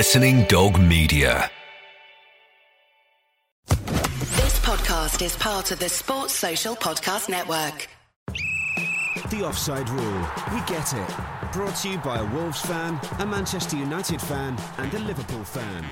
Listening Dog Media. This podcast is part of the Sports Social Podcast Network. The Offside Rule. We get it. Brought to you by a Wolves fan, a Manchester United fan, and a Liverpool fan.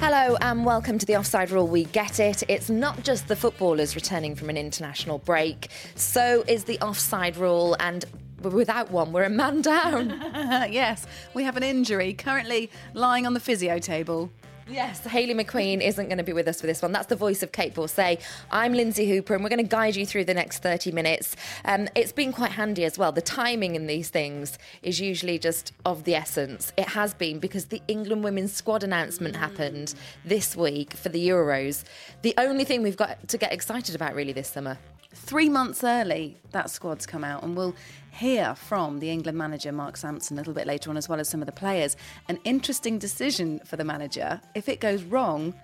Hello and welcome to the Offside Rule. We get it. It's not just the footballers returning from an international break, so is the Offside Rule, and without one, we're a man down. yes, we have an injury currently lying on the physio table. Yes, Hayley McQueen isn't going to be with us for this one. That's the voice of Kait Borsay. I'm Lynsey Hooper, and we're going to guide you through the next 30 minutes. Um, it's been quite handy as well. The timing in these things is usually just of the essence. It has been because the England women's squad announcement happened this week for the Euros. The only thing we've got to get excited about really this summer. Three months early, that squad's come out, and we'll hear from the England manager, Mark Sampson, a little bit later on, as well as some of the players. An interesting decision for the manager. If it goes wrong,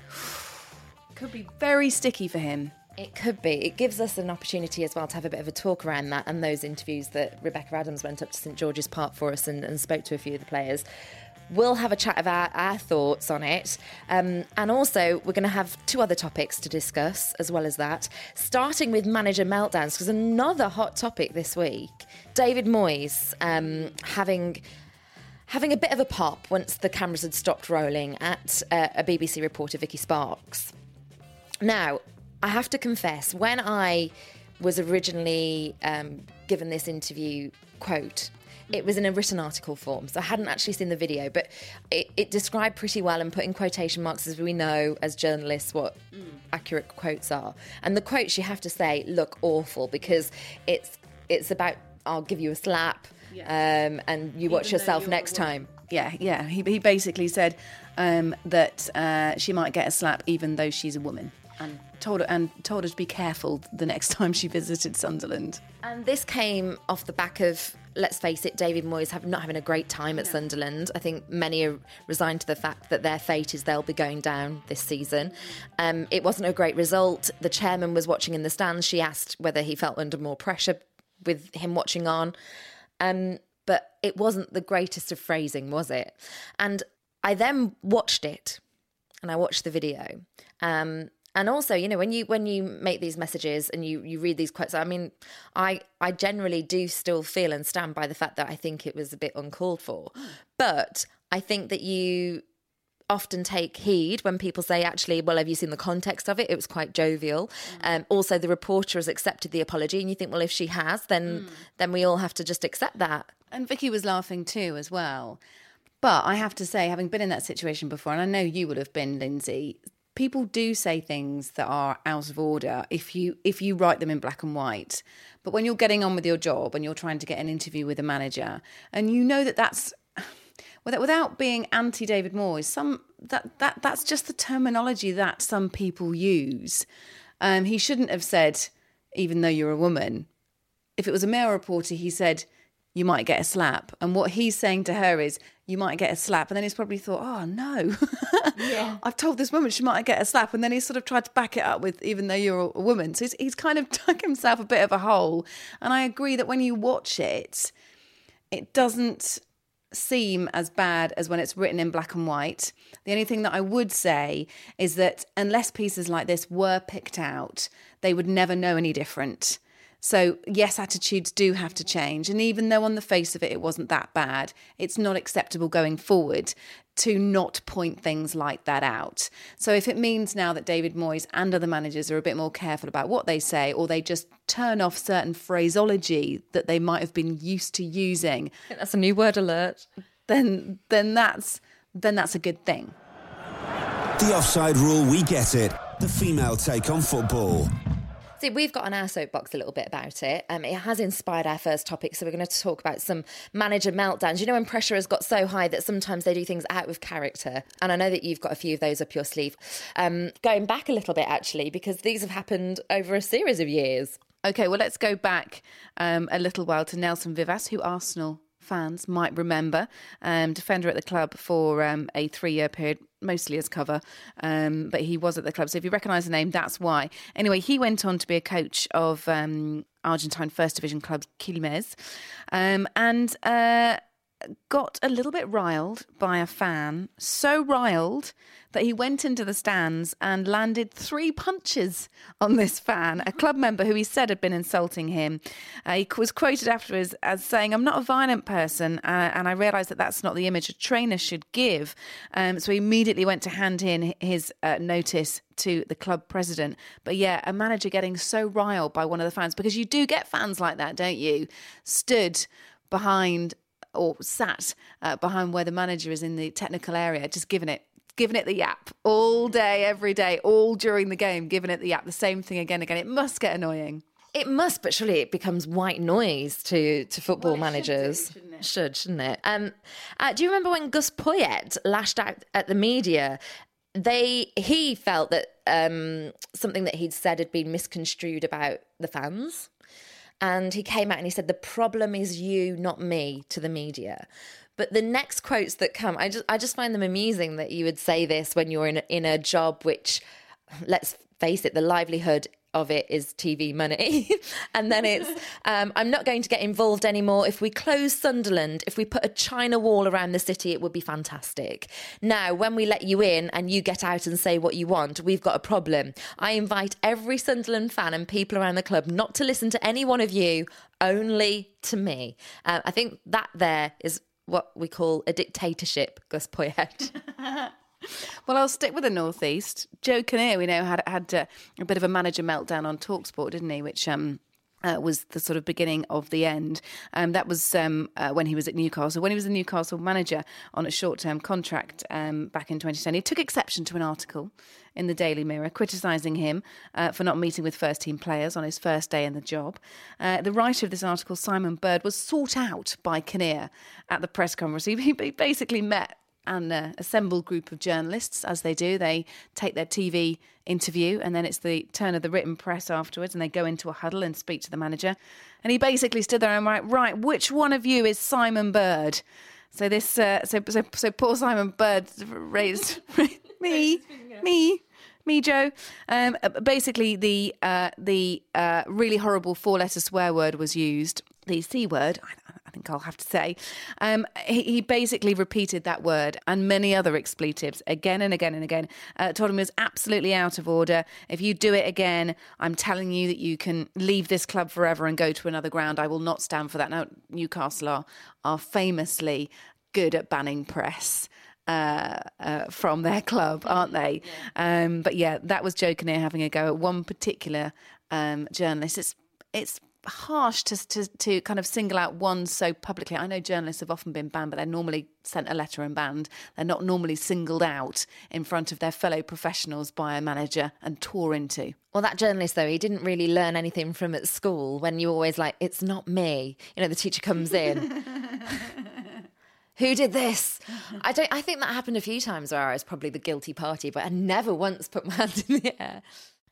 could be very sticky for him. It could be. It gives us an opportunity as well to have a bit of a talk around that and those interviews that Rebecca Adams went up to St George's Park for us and, and spoke to a few of the players. We'll have a chat of our, thoughts on it. Um, and also, we're going to have two other topics to discuss as well as that, starting with manager meltdowns, because another hot topic this week David Moyes um, having having a bit of a pop once the cameras had stopped rolling at uh, a BBC reporter, Vicki Sparks. Now, I have to confess, when I was originally um, given this interview quote, it was in a written article form, so I hadn't actually seen the video, but it, it described pretty well and put in quotation marks as we know as journalists what mm. accurate quotes are. And the quotes you have to say look awful because it's it's about I'll give you a slap, yeah. um, and you watch yourself next time. Yeah, yeah. He, he basically said um, that uh, she might get a slap even though she's a woman, and told her and told her to be careful the next time she visited Sunderland. And this came off the back of let's face it, David Moyes have not having a great time at Sunderland. I think many are resigned to the fact that their fate is they'll be going down this season. Um, it wasn't a great result. The chairman was watching in the stands. She asked whether he felt under more pressure with him watching on. Um, but it wasn't the greatest of phrasing, was it? And I then watched it and I watched the video. Um, and also you know when you when you make these messages and you you read these quotes i mean i i generally do still feel and stand by the fact that i think it was a bit uncalled for. But i think that you often take heed when people say actually well have you seen the context of it? It was quite jovial. Mm. um, also the reporter has accepted the apology and you think well if she has then mm. then we all have to just accept that. And vicki was laughing too as well. But I have to say, having been in that situation before, and I know you would have been, Lynsey, people do say things that are out of order if you if you write them in black and white. But when you're getting on with your job and you're trying to get an interview with a manager and you know that that's without being anti David Moyes some that that that's just the terminology that some people use. Um, he shouldn't have said even though you're a woman. If it was a male reporter he said you might get a slap. And what he's saying to her is, you might get a slap. And then he's probably thought, oh, no. yeah. I've told this woman she might get a slap. And then he's sort of tried to back it up with, even though you're a woman. So he's, he's kind of dug himself a bit of a hole. And I agree that when you watch it, it doesn't seem as bad as when it's written in black and white. The only thing that I would say is that unless pieces like this were picked out, they would never know any different. So, yes, attitudes do have to change. And even though on the face of it, it wasn't that bad, it's not acceptable going forward to not point things like that out. So, if it means now that David Moyes and other managers are a bit more careful about what they say, or they just turn off certain phraseology that they might have been used to using, that's a new word alert. Then, then that's then that's a good thing. The offside rule, we get it. The female take on football. See, we've got on our soapbox a little bit about it. Um, it has inspired our first topic, so we're going to talk about some manager meltdowns. You know, when pressure has got so high that sometimes they do things out of character, and I know that you've got a few of those up your sleeve. Um, going back a little bit, actually, because these have happened over a series of years. Okay, well, let's go back um, a little while to Nelson Vivas, who Arsenal fans might remember, um, defender at the club for um, a three year period, mostly as cover, um, but he was at the club. So if you recognise the name, that's why. Anyway, he went on to be a coach of um, Argentine First Division club Quilmes. Um, and uh, got a little bit riled by a fan, so riled that he went into the stands and landed three punches on this fan, a club member who he said had been insulting him. Uh, he was quoted afterwards as saying, I'm not a violent person, uh, and I realise that that's not the image a trainer should give. Um, so he immediately went to hand in his uh, notice to the club president. But yeah, a manager getting so riled by one of the fans, because you do get fans like that, don't you? Stood behind or sat uh, behind where the manager is in the technical area, just giving it giving it the yap all day, every day, all during the game, giving it the yap, the same thing again and again. It must get annoying. It must, but surely it becomes white noise to to football Well, it should do, managers. shouldn't it? Should, shouldn't it? Um, uh, do you remember when Gus Poyet lashed out at the media? They he felt that um, something that he'd said had been misconstrued about the fans, and he came out and he said, "The problem is you, not me," to the media. But the next quotes that come, I just I just find them amusing that you would say this when you're in a, in a job which, let's face it, the livelihood of it is TV money. and then it's, um, I'm not going to get involved anymore. If we close Sunderland, if we put a China wall around the city, it would be fantastic. Now, when we let you in and you get out and say what you want, we've got a problem. I invite every Sunderland fan and people around the club not to listen to any one of you, only to me. Uh, I think that there is what we call a dictatorship, Gus Poyet. Well, I'll stick with the northeast. Joe Kinnear, we know, had had uh, a bit of a manager meltdown on Talksport, didn't he? Which um, uh, was the sort of beginning of the end. Um, that was um, uh, when he was at Newcastle. When he was the Newcastle manager on a short-term contract um, back in 2010, he took exception to an article in the Daily Mirror criticising him uh, for not meeting with first-team players on his first day in the job. Uh, the writer of this article, Simon Bird, was sought out by Kinnear at the press conference. He, he basically met an uh, assembled group of journalists, as they do. They take their TV interview, and then it's the turn of the written press afterwards, and they go into a huddle and speak to the manager. And he basically stood there and went, "Right, which one of you is Simon Bird?" So this, uh, so, so so poor Simon Bird raised me, me. Me, Joe. Um, uh, basically, the uh, the uh, really horrible four-letter swear word was used. The c word. Think I'll have to say. Um, he, he basically repeated that word and many other expletives again and again and again. Uh, told him it was absolutely out of order. If you do it again, I'm telling you that you can leave this club forever and go to another ground. I will not stand for that. Now, Newcastle are are famously good at banning press uh, uh, from their club, aren't they? Um, but yeah, that was Joe Kinnear having a go at one particular um, journalist. It's it's harsh to, to to kind of single out one so publicly. I know journalists have often been banned, but they're normally sent a letter and banned. They're not normally singled out in front of their fellow professionals by a manager and tore into. Well, that journalist, though, he didn't really learn anything from at school when you always like, it's not me. You know, the teacher comes in. Who did this? I don't. I think that happened a few times where I was probably the guilty party, but I never once put my hand in the air.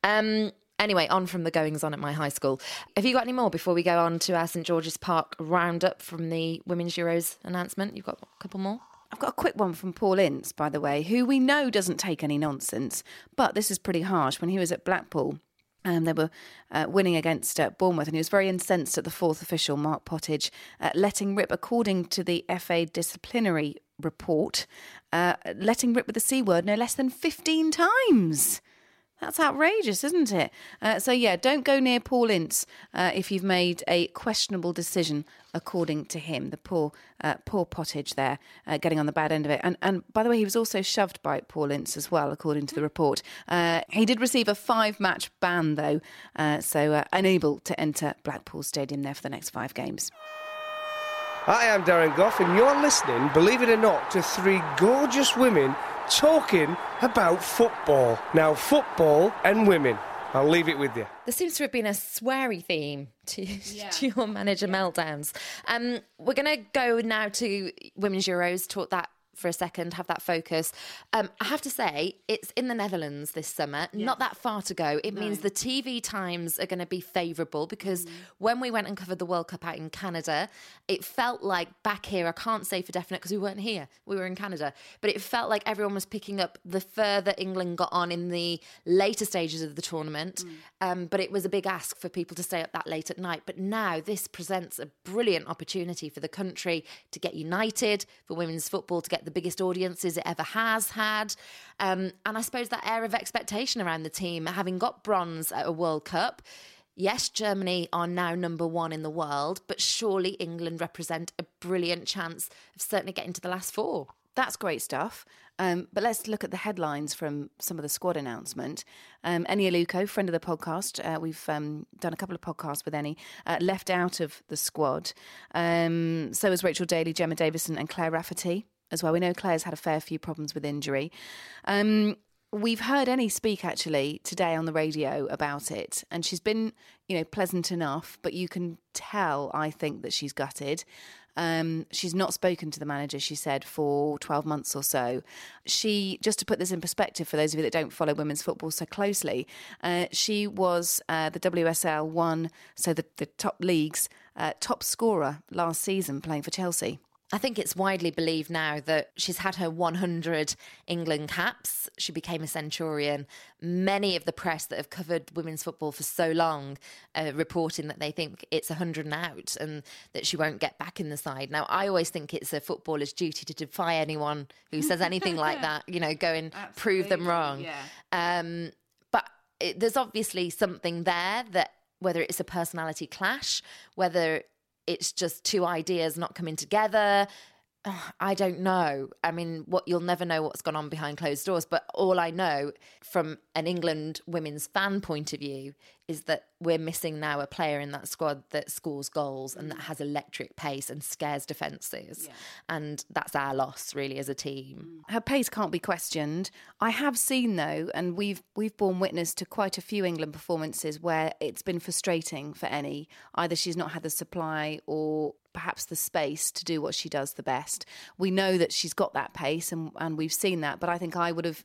Um. Anyway, on from the goings on at my high school. Have you got any more before we go on to our St George's Park roundup from the Women's Euros announcement? You've got a couple more. I've got a quick one from Paul Ince, by the way, who we know doesn't take any nonsense, but this is pretty harsh. When he was at Blackpool, um, they were uh, winning against uh, Bournemouth, and he was very incensed at the fourth official, Mark Pottage, uh, letting rip, according to the FA disciplinary report, uh, letting rip with the C word no less than 15 times. That's outrageous, isn't it? Uh, so, yeah, don't go near Paul Ince uh, if you've made a questionable decision, according to him. The poor, uh, poor Pottage there, uh, getting on the bad end of it. And, and by the way, he was also shoved by Paul Ince as well, according to the report. Uh, he did receive a five match ban, though, uh, so unable to enter Blackpool Stadium there for the next five games. Hi, I'm Darren Goff, and you're listening, believe it or not, to three gorgeous women talking about football. Now, football and women. I'll leave it with you. There seems to have been a sweary theme to, to your manager meltdowns. Um, we're going to go now to Women's Euros, talk that for a second, have that focus. Um, I have to say, it's in the Netherlands this summer, not that far to go. It means the TV times are going to be favourable because when we went and covered the World Cup out in Canada, it felt like back here, I can't say for definite because we weren't here, we were in Canada, but it felt like everyone was picking up the further England got on in the later stages of the tournament. Um, but it was a big ask for people to stay up that late at night. But now this presents a brilliant opportunity for the country to get united, for women's football to get the biggest audiences it ever has had. Um, and I suppose that air of expectation around the team, having got bronze at a World Cup. Yes, Germany are now number one in the world, but surely England represent a brilliant chance of certainly getting to the last four. That's great stuff. Um, but let's look at the headlines from some of the squad announcement. Um, Eni Aluko, friend of the podcast, uh, we've um, done a couple of podcasts with Eni, uh, left out of the squad. Um, so is Rachel Daly, Gemma Davison, and Claire Rafferty as well. We know Claire's had a fair few problems with injury. Um, we've heard Eni speak actually today on the radio about it, and she's been, you know, pleasant enough, but you can tell, I think, that she's gutted. Um, she's not spoken to the manager, she said, for 12 months or so. She, just to put this in perspective for those of you that don't follow women's football so closely, uh, she was uh, the WSL one, so the, the top league's uh, top scorer last season playing for Chelsea. I think it's widely believed now that she's had her 100 England caps. She became a centurion. Many of the press that have covered women's football for so long are reporting that they think it's 100 and out and that she won't get back in the side. Now, I always think it's a footballer's duty to defy anyone who says anything like that, you know, go and prove them wrong. Um, but it, there's obviously something there that whether it's a personality clash, whether it's just two ideas not coming together. I don't know. I mean, what you'll never know what's gone on behind closed doors. But all I know from an England women's fan point of view is that we're missing now a player in that squad that scores goals and that mm. has electric pace and scares defences. And that's our loss, really, as a team. Mm. Her pace can't be questioned. I have seen though, and we've we've borne witness to quite a few England performances where it's been frustrating for Eni. Either she's not had the supply or perhaps the space to do what she does the best. We know that she's got that pace and, and we've seen that, but I think I would have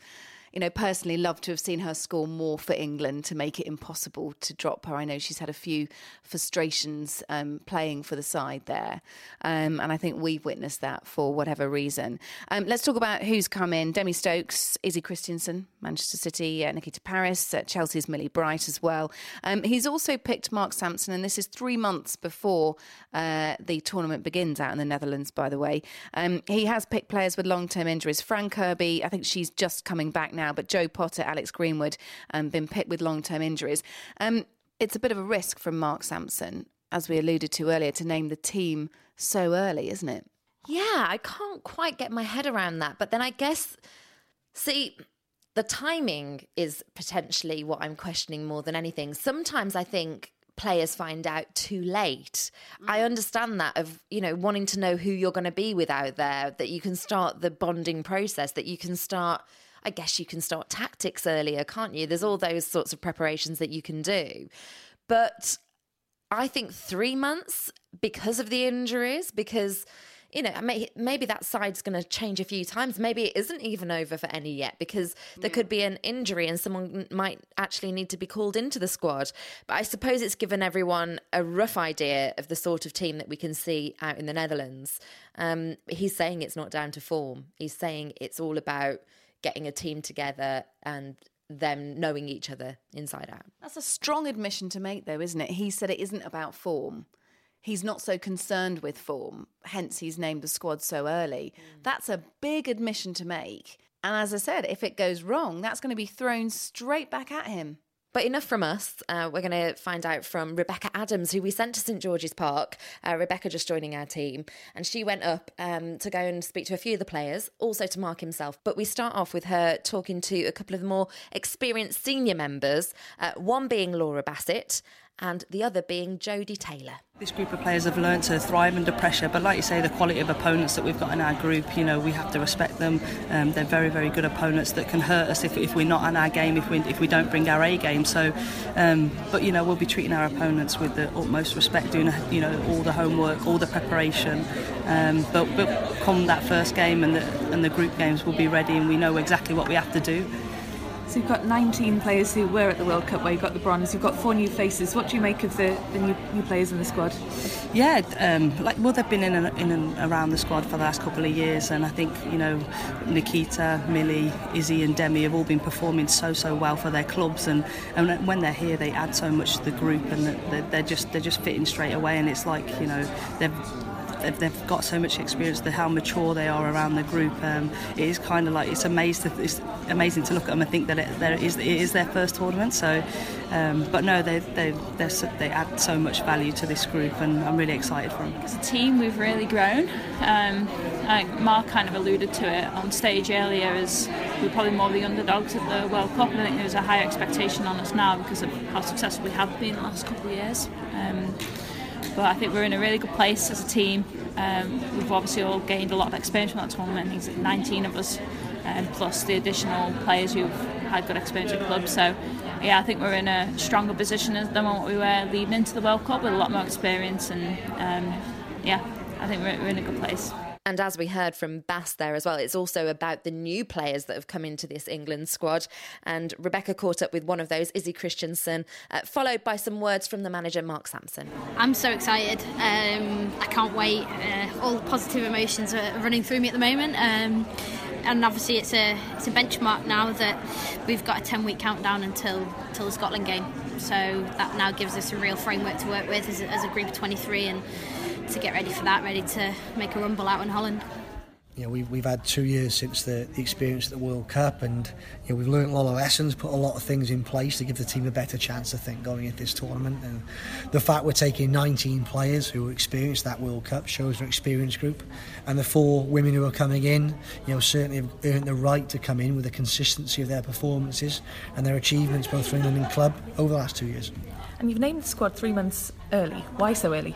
you know, personally loved to have seen her score more for England to make it impossible to drop her. I know she's had a few frustrations um, playing for the side there, um, and I think we've witnessed that for whatever reason. Um, let's talk about who's come in: Demi Stokes, Izzy Christiansen, Manchester City, uh, Nikita Parris, uh, Chelsea's Millie Bright as well. Um, he's also picked Mark Sampson, and this is three months before uh, the tournament begins out in the Netherlands. By the way, um, he has picked players with long-term injuries. Fran Kirby, I think she's just coming back now, but Jo Potter, Alex Greenwood, um, been picked with long term injuries. Um, it's a bit of a risk from Mark Sampson, as we alluded to earlier, to name the team so early, isn't it? Yeah, I can't quite get my head around that. But then I guess, see, the timing is potentially what I'm questioning more than anything. Sometimes I think players find out too late. I understand that of, you know, wanting to know who you're going to be with out there, that you can start the bonding process, that you can start I guess you can start tactics earlier, can't you? There's all those sorts of preparations that you can do. But I think 3 months because of the injuries because you know, maybe that side's going to change a few times. Maybe it isn't even over for Eni yet because there yeah. could be an injury and someone might actually need to be called into the squad. But I suppose it's given everyone a rough idea of the sort of team that we can see out in the Netherlands. Um, he's saying it's not down to form. He's saying it's all about getting a team together and them knowing each other inside out. That's a strong admission to make, though, isn't it? He said it isn't about form. He's not so concerned with form, hence, he's named the squad so early. Mm. That's a big admission to make. And as I said, if it goes wrong, that's going to be thrown straight back at him. But enough from us. Uh, we're going to find out from Rebecca Adams, who we sent to St George's Park. Uh, Rebecca just joining our team. And she went up um, to go and speak to a few of the players, also to Mark himself. But we start off with her talking to a couple of the more experienced senior members, uh, one being Laura Bassett and the other being Jodie Taylor. This group of players have learned to thrive under pressure, but like you say, the quality of opponents that we've got in our group, you know, we have to respect them. Um, they're very, very good opponents that can hurt us if, if we're not on our game, if we, if we don't bring our A game. So, um, but you know, we'll be treating our opponents with the utmost respect, doing you know all the homework, all the preparation. Um, but, but come that first game and the, and the group games, we'll be ready and we know exactly what we have to do. So you've got 19 players who were at the World Cup where you got the bronze. You've got four new faces. What do you make of the, the new, new players in the squad? Yeah, um, like well, they've been in and, in and around the squad for the last couple of years, and I think you know Nikita, Millie, Izzy, and Demi have all been performing so so well for their clubs, and, and when they're here, they add so much to the group, and they're, they're just they're just fitting straight away, and it's like you know they've they've, they've got so much experience, the, how mature they are around the group. Um, it is kind of like it's amazing. It's amazing to look at them and think that it, it, is, their first tournament. So, um, but no, they they they add so much value to this group, and I'm really excited for them. As a team, we've really grown. Um, Mark kind of alluded to it on stage earlier, as we're probably more the underdogs at the World Cup, and I think there's a high expectation on us now because of how successful we have been the last couple of years. Um, but I think we're in a really good place as a team. Um, we've obviously all gained a lot of experience from that tournament. There's 19 of us, um, plus the additional players who've had good experience at clubs. So, yeah, I think we're in a stronger position than what we were leading into the World Cup with a lot more experience. And um, yeah, I think we're, we're in a good place. And as we heard from Bass there as well, it's also about the new players that have come into this England squad. And Rebecca caught up with one of those, Izzy Christiansen, uh, followed by some words from the manager, Mark Sampson. I'm so excited. Um, I can't wait. Uh, all the positive emotions are running through me at the moment. Um, and obviously it's a it's a benchmark now that we've got a 10 week countdown until until the Scotland game so that now gives us a real framework to work with as a, as a group of 23 and to get ready for that, ready to make a rumble out in Holland. You know, we've, we've had two years since the, the experience at the World Cup, and you know, we've learned a lot of lessons, put a lot of things in place to give the team a better chance, I think, going into this tournament. And the fact we're taking 19 players who experienced that World Cup shows an experienced group. And the four women who are coming in, you know, certainly have earned the right to come in with the consistency of their performances and their achievements, both for England and club, over the last two years. And you've named the squad three months early. Why so early?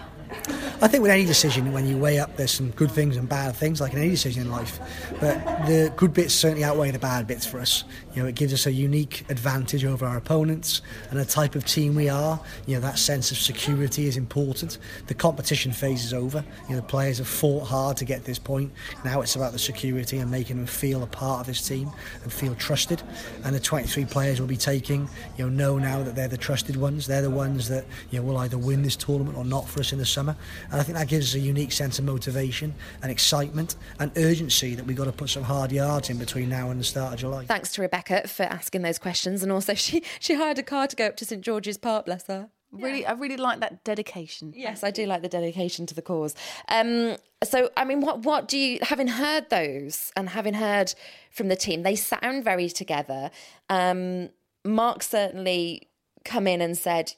I think with any decision, when you weigh up, there's some good things and bad things, like in any decision in life. But the good bits certainly outweigh the bad bits for us. You know, it gives us a unique advantage over our opponents and the type of team we are. You know, that sense of security is important. The competition phase is over. You know, the players have fought hard to get this point. Now it's about the security and making them feel a part of this team and feel trusted. And the 23 players will be taking, you know, know now that they're the trusted ones. They're the ones that you know will either win this tournament or not for us in the summer. And I think that gives us a unique sense of motivation and excitement and urgency that we've got to put some hard yards in between now and the start of July. Thanks to Rebecca for asking those questions, and also she she hired a car to go up to St George's Park. Bless her. Really, I really like that dedication. Yes, I do like the dedication to the cause. Um, so, I mean, what what do you, having heard those and having heard from the team, they sound very together. Um, Mark certainly come in and said,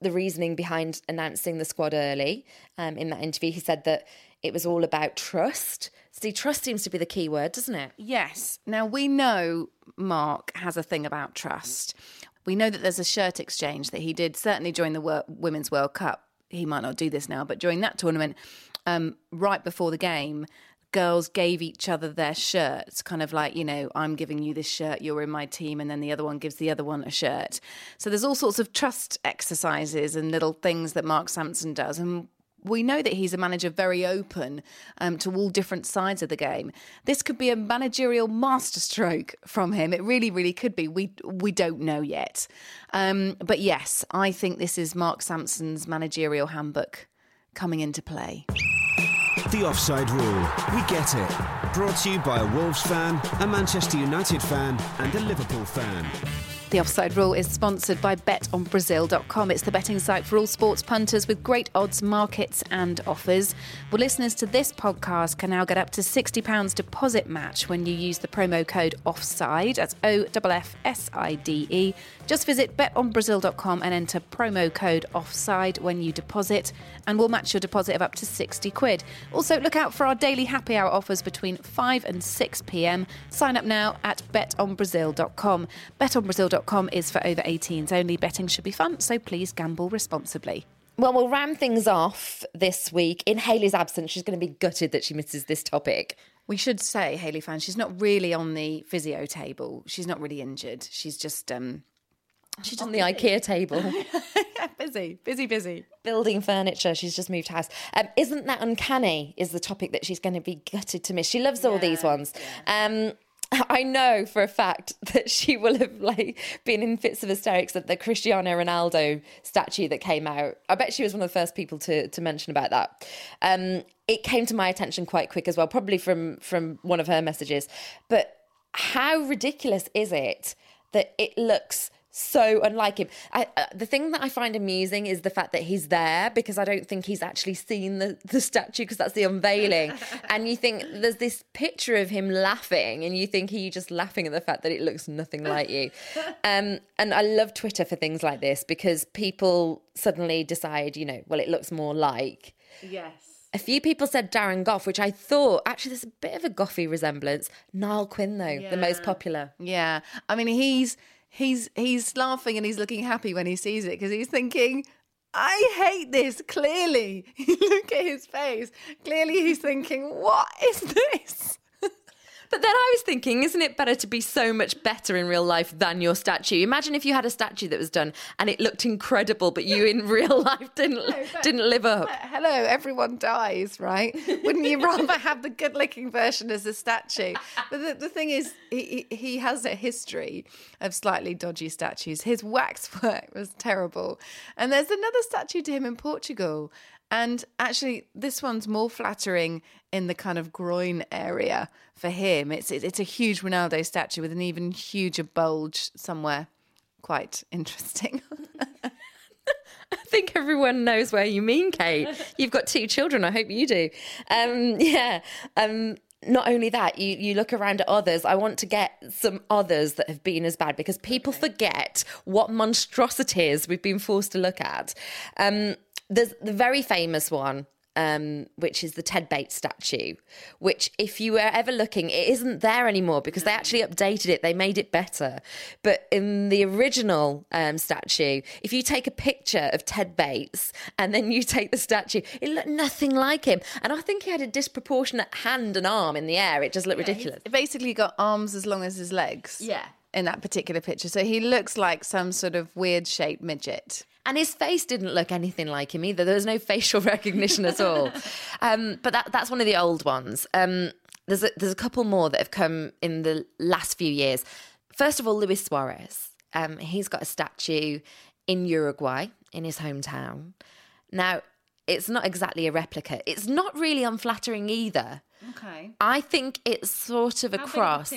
the reasoning behind announcing the squad early. Um, in that interview, he said that it was all about trust. See, trust seems to be the key word, doesn't it? Yes. Now we know Mark has a thing about trust. We know that there's a shirt exchange that he did certainly during the Women's World Cup. He might not do this now, but during that tournament, um, right before the game, girls gave each other their shirts, kind of like, you know, I'm giving you this shirt, you're in my team, and then the other one gives the other one a shirt. So there's all sorts of trust exercises and little things that Mark Sampson does. And we know that he's a manager very open um, to all different sides of the game. This could be a managerial masterstroke from him. It really, really could be. We we don't know yet. Um, but yes, I think this is Mark Sampson's managerial handbook coming into play. The Offside Rule. We get it. Brought to you by a Wolves fan, a Manchester United fan, and a Liverpool fan. The Offside Rule is sponsored by betonbrazil.com. It's the betting site for all sports punters with great odds, markets, and offers. Well, listeners to this podcast can now get up to £60 deposit match when you use the promo code OFFSIDE. That's O F F S I D E. Just visit betonbrazil.com and enter promo code OFFSIDE when you deposit, and we'll match your deposit of up to 60 quid. Also, look out for our daily happy hour offers between 5 and 6 pm. Sign up now at betonbrazil.com. Betonbrazil.com is for over 18s only. Betting should be fun, so please gamble responsibly. Well, we'll ram things off this week. In Hayley's absence, she's going to be gutted that she misses this topic. We should say, Hayley fan, she's not really on the physio table. She's not really injured. She's just um She's on the IKEA table. busy, busy, busy. Building furniture. She's just moved house. Um, isn't that uncanny? Is the topic that she's going to be gutted to miss. She loves all these ones. Um, I know for a fact that she will have like been in fits of hysterics at the Cristiano Ronaldo statue that came out. I bet she was one of the first people to to mention about that. Um, it came to my attention quite quick as well, probably from from one of her messages. But how ridiculous is it that it looks so unlike him. I, uh, the thing that I find amusing is the fact that he's there because I don't think he's actually seen the, the statue because that's the unveiling. and you think there's this picture of him laughing, and you think he just laughing at the fact that it looks nothing like you. Um, and I love Twitter for things like this because people suddenly decide, you know, well, it looks more like. Yes. A few people said Darren Goff, which I thought actually there's a bit of a Goffy resemblance. Niall Quinn, though, the most popular. Yeah. I mean, he's he's he's laughing and he's looking happy when he sees it because he's thinking I hate this. Clearly, look at his face. Clearly, he's thinking, "What is this?" But then I was thinking, isn't it better to be so much better in real life than your statue? Imagine if you had a statue that was done and it looked incredible, but you in real life didn't didn't live up. Hello, everyone dies, right? Wouldn't you rather have the good-looking version as a statue? But the, the thing is, he, he he has a history of slightly dodgy statues. His waxwork was terrible, and there's another statue to him in Portugal. And actually, this one's more flattering in the kind of groin area for him. It's it's a huge Ronaldo statue with an even huger bulge somewhere. Quite interesting. I think everyone knows where you mean, Kait. You've got two children. I hope you do. Um, yeah. Um, not only that, you, you look around at others. I want to get some others that have been as bad because people forget what monstrosities we've been forced to look at. Um, there's the very famous one. Um, which is the Ted Bates statue, which, if you were ever looking, it isn't there anymore because they actually updated it. They made it better. But in the original um, statue, if you take a picture of Ted Bates and then you take the statue, it looked nothing like him. And I think he had a disproportionate hand and arm in the air. It just looked ridiculous. Basically, got arms as long as his legs. Yeah. In that particular picture, so he looks like some sort of weird shaped midget. And his face didn't look anything like him either. There was no facial recognition at all. Um, but that, that's one of the old ones. Um, there's a, there's a couple more that have come in the last few years. First of all, Luis Suarez. Um, he's got a statue in Uruguay in his hometown. Now, it's not exactly a replica. It's not really unflattering either. Okay. I think it's sort of a cross.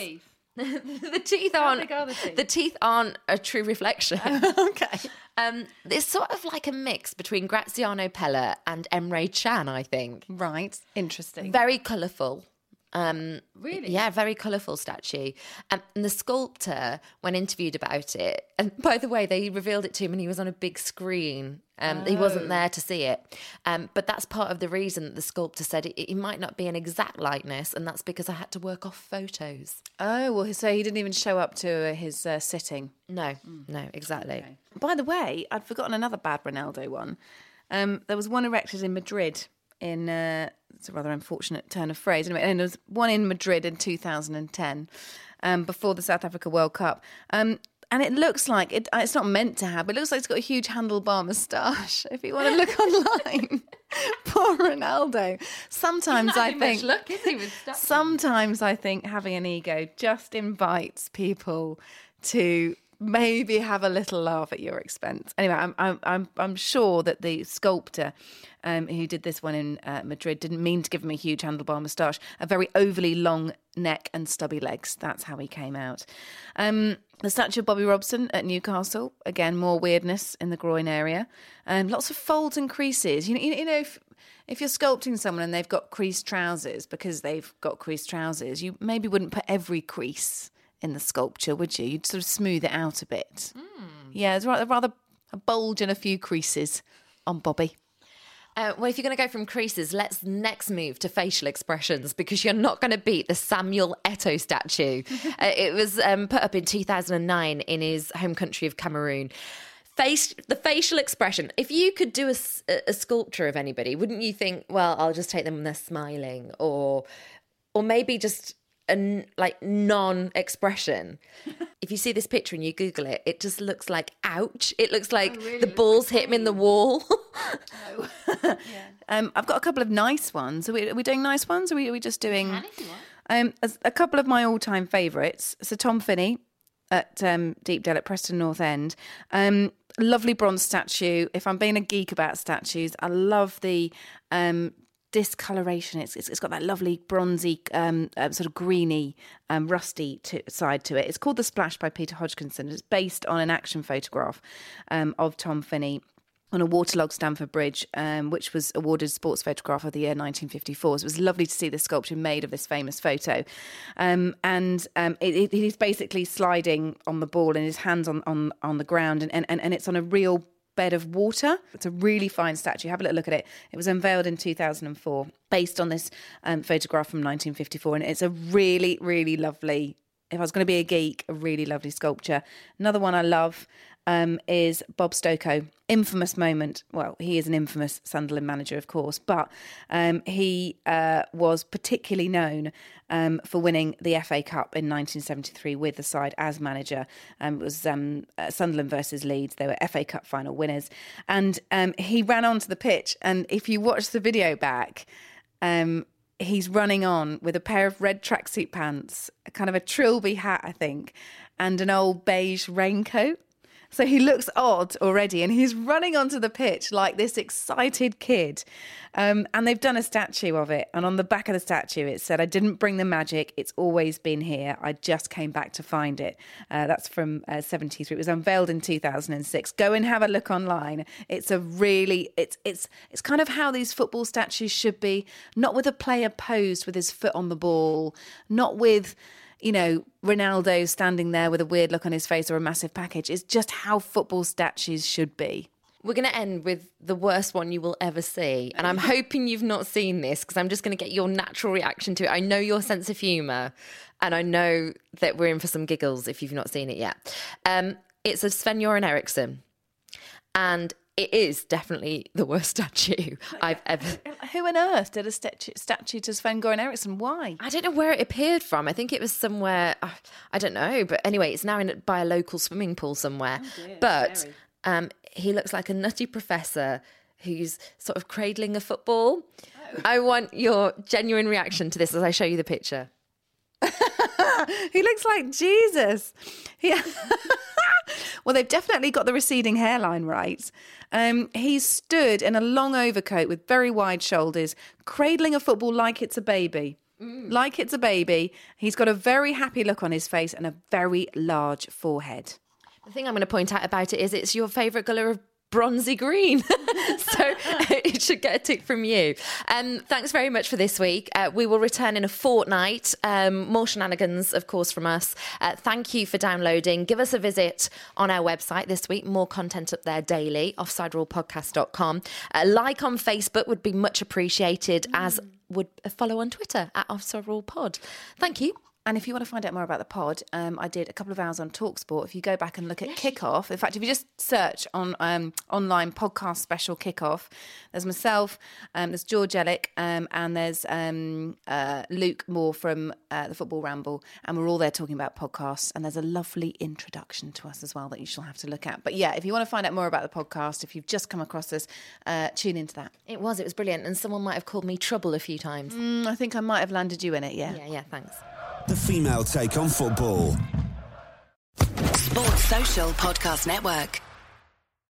The teeth aren't are the teeth? the teeth aren't a true reflection. okay. Um, it's sort of like a mix between Graziano Pellè and Emre Can, I think. Right. Interesting. Very colourful. Um, Really? Yeah, very colourful statue. Um, and the sculptor, when interviewed about it, and by the way, they revealed it to him and he was on a big screen. Um, He wasn't there to see it. Um, but that's part of the reason that the sculptor said it, it might not be an exact likeness, and that's because I had to work off photos. Oh, well, so he didn't even show up to uh, his uh, sitting. No, no, exactly. By the way, I'd forgotten another bad Ronaldo one. Um, there was one erected in Madrid in uh, it's a rather unfortunate turn of phrase. Anyway, and there was one in Madrid in 2010 um, before the South Africa World Cup. Um, and it looks like it, it's not meant to have, but it looks like it's got a huge handlebar moustache. If you want to look online, poor Ronaldo. Sometimes I think sometimes I think having an ego just invites people to maybe have a little laugh at your expense. Anyway, I'm I'm I'm, sure that the sculptor um, who did this one in uh, Madrid didn't mean to give him a huge handlebar moustache, a very overly long neck and stubby legs. That's how he came out. Um, the statue of Bobby Robson at Newcastle, again more weirdness in the groin area, and lots of folds and creases. You know, you, you know if if you're sculpting someone and they've got creased trousers because they've got creased trousers, you maybe wouldn't put every crease in the sculpture, would you? You'd sort of smooth it out a bit. Yeah, it's rather, rather a bulge and a few creases on Bobby. Uh, well, if you're going to go from creases, let's next move to facial expressions because you're not going to beat the Samuel Eto'o statue. uh, it was um, put up in 2009 in his home country of Cameroon. Face the facial expression. If you could do a sculpture of anybody, wouldn't you think, well, I'll just take them when they're smiling, or or maybe just a n- like non-expression. if you see this picture and you Google it, it just looks like ouch. It looks like the balls hit him in the wall. Yeah. Um, I've got a couple of nice ones. Are we, are we doing nice ones? Or are we, are we just doing um, as- a couple of my all-time favourites? So Tom Finney at um, Deepdale at Preston North End. Um, lovely bronze statue. If I'm being a geek about statues, I love the um, discoloration. It's, it's it's got that lovely bronzy, um, uh, sort of greeny, um, rusty to, side to it. It's called the Splash by Peter Hodgkinson. It's based on an action photograph um, of Tom Finney on a waterlogged Stamford Bridge, um, which was awarded Sports Photograph of the year 1954. So it was lovely to see the sculpture made of this famous photo. Um, and um, it, it, he's basically sliding on the ball and his hands on, on, on the ground, and, and, and it's on a real bed of water. It's a really fine statue. Have a little look at it. It was unveiled in 2004, based on this um, photograph from 1954. And it's a really, really lovely if I was going to be a geek, a really lovely sculpture. Another one I love um, is Bob Stokoe. Infamous moment. Well, he is an infamous Sunderland manager, of course, but um, he uh, was particularly known um, for winning the FA Cup in 1973 with the side as manager. Um, it was um, uh, Sunderland versus Leeds. They were FA Cup final winners. And um, he ran onto the pitch. And if you watch the video back, he's running on with a pair of red tracksuit pants, a kind of a trilby hat, I think, and an old beige raincoat. So he looks odd already, and he's running onto the pitch like this excited kid. Um, and they've done a statue of it. And on the back of the statue, it said, I didn't bring the magic. It's always been here. I just came back to find it. Uh, that's from uh, 73. It was unveiled in 2006. Go and have a look online. It's a really, it's, it's, it's kind of how these football statues should be, not with a player posed with his foot on the ball, not with you know, Ronaldo standing there with a weird look on his face or a massive package. is just how football statues should be. We're going to end with the worst one you will ever see. And I'm hoping you've not seen this because I'm just going to get your natural reaction to it. I know your sense of humour and I know that we're in for some giggles if you've not seen it yet. Um, it's of Sven Göran Eriksson. And it is definitely the worst statue I've ever. Who on earth did a statue, statue to Sven Goran Eriksson? Why? I don't know where it appeared from. I think it was somewhere. uh, I don't know, but anyway, it's now in by a local swimming pool somewhere. but um, he looks like a nutty professor who's sort of cradling a football. I want your genuine reaction to this as I show you the picture. he looks like Jesus. He... well, they've definitely got the receding hairline right. Um, he's stood in a long overcoat with very wide shoulders, cradling a football like it's a baby. Like it's a baby. He's got a very happy look on his face and a very large forehead. The thing I'm going to point out about it is it's your favourite colour of bronzy green. so it should get a tick from you. Um, thanks very much for this week. Uh, we will return in a fortnight. Um, more shenanigans, of course, from us. Uh, thank you for downloading. Give us a visit on our website this week. More content up there daily, offsiderulepodcast.com. Uh, like on Facebook would be much appreciated, as would a follow on Twitter at Offside Rule Pod. Thank you. And if you want to find out more about the pod, um, I did a couple of hours on Talksport. If you go back and look at Kickoff, in fact, if you just search on um, online podcast special Kickoff, there's myself, um, there's George Elek, um, and there's um, uh, Luke Moore from uh, the Football Ramble, and we're all there talking about podcasts. And there's a lovely introduction to us as well that you shall have to look at. But yeah, if you want to find out more about the podcast, if you've just come across us, uh, tune into that. It was, it was brilliant. And someone might have called me Trouble a few times. Mm, I think I might have landed you in it. Yeah. Yeah, yeah, thanks. The female take on football. Sports Social Podcast Network.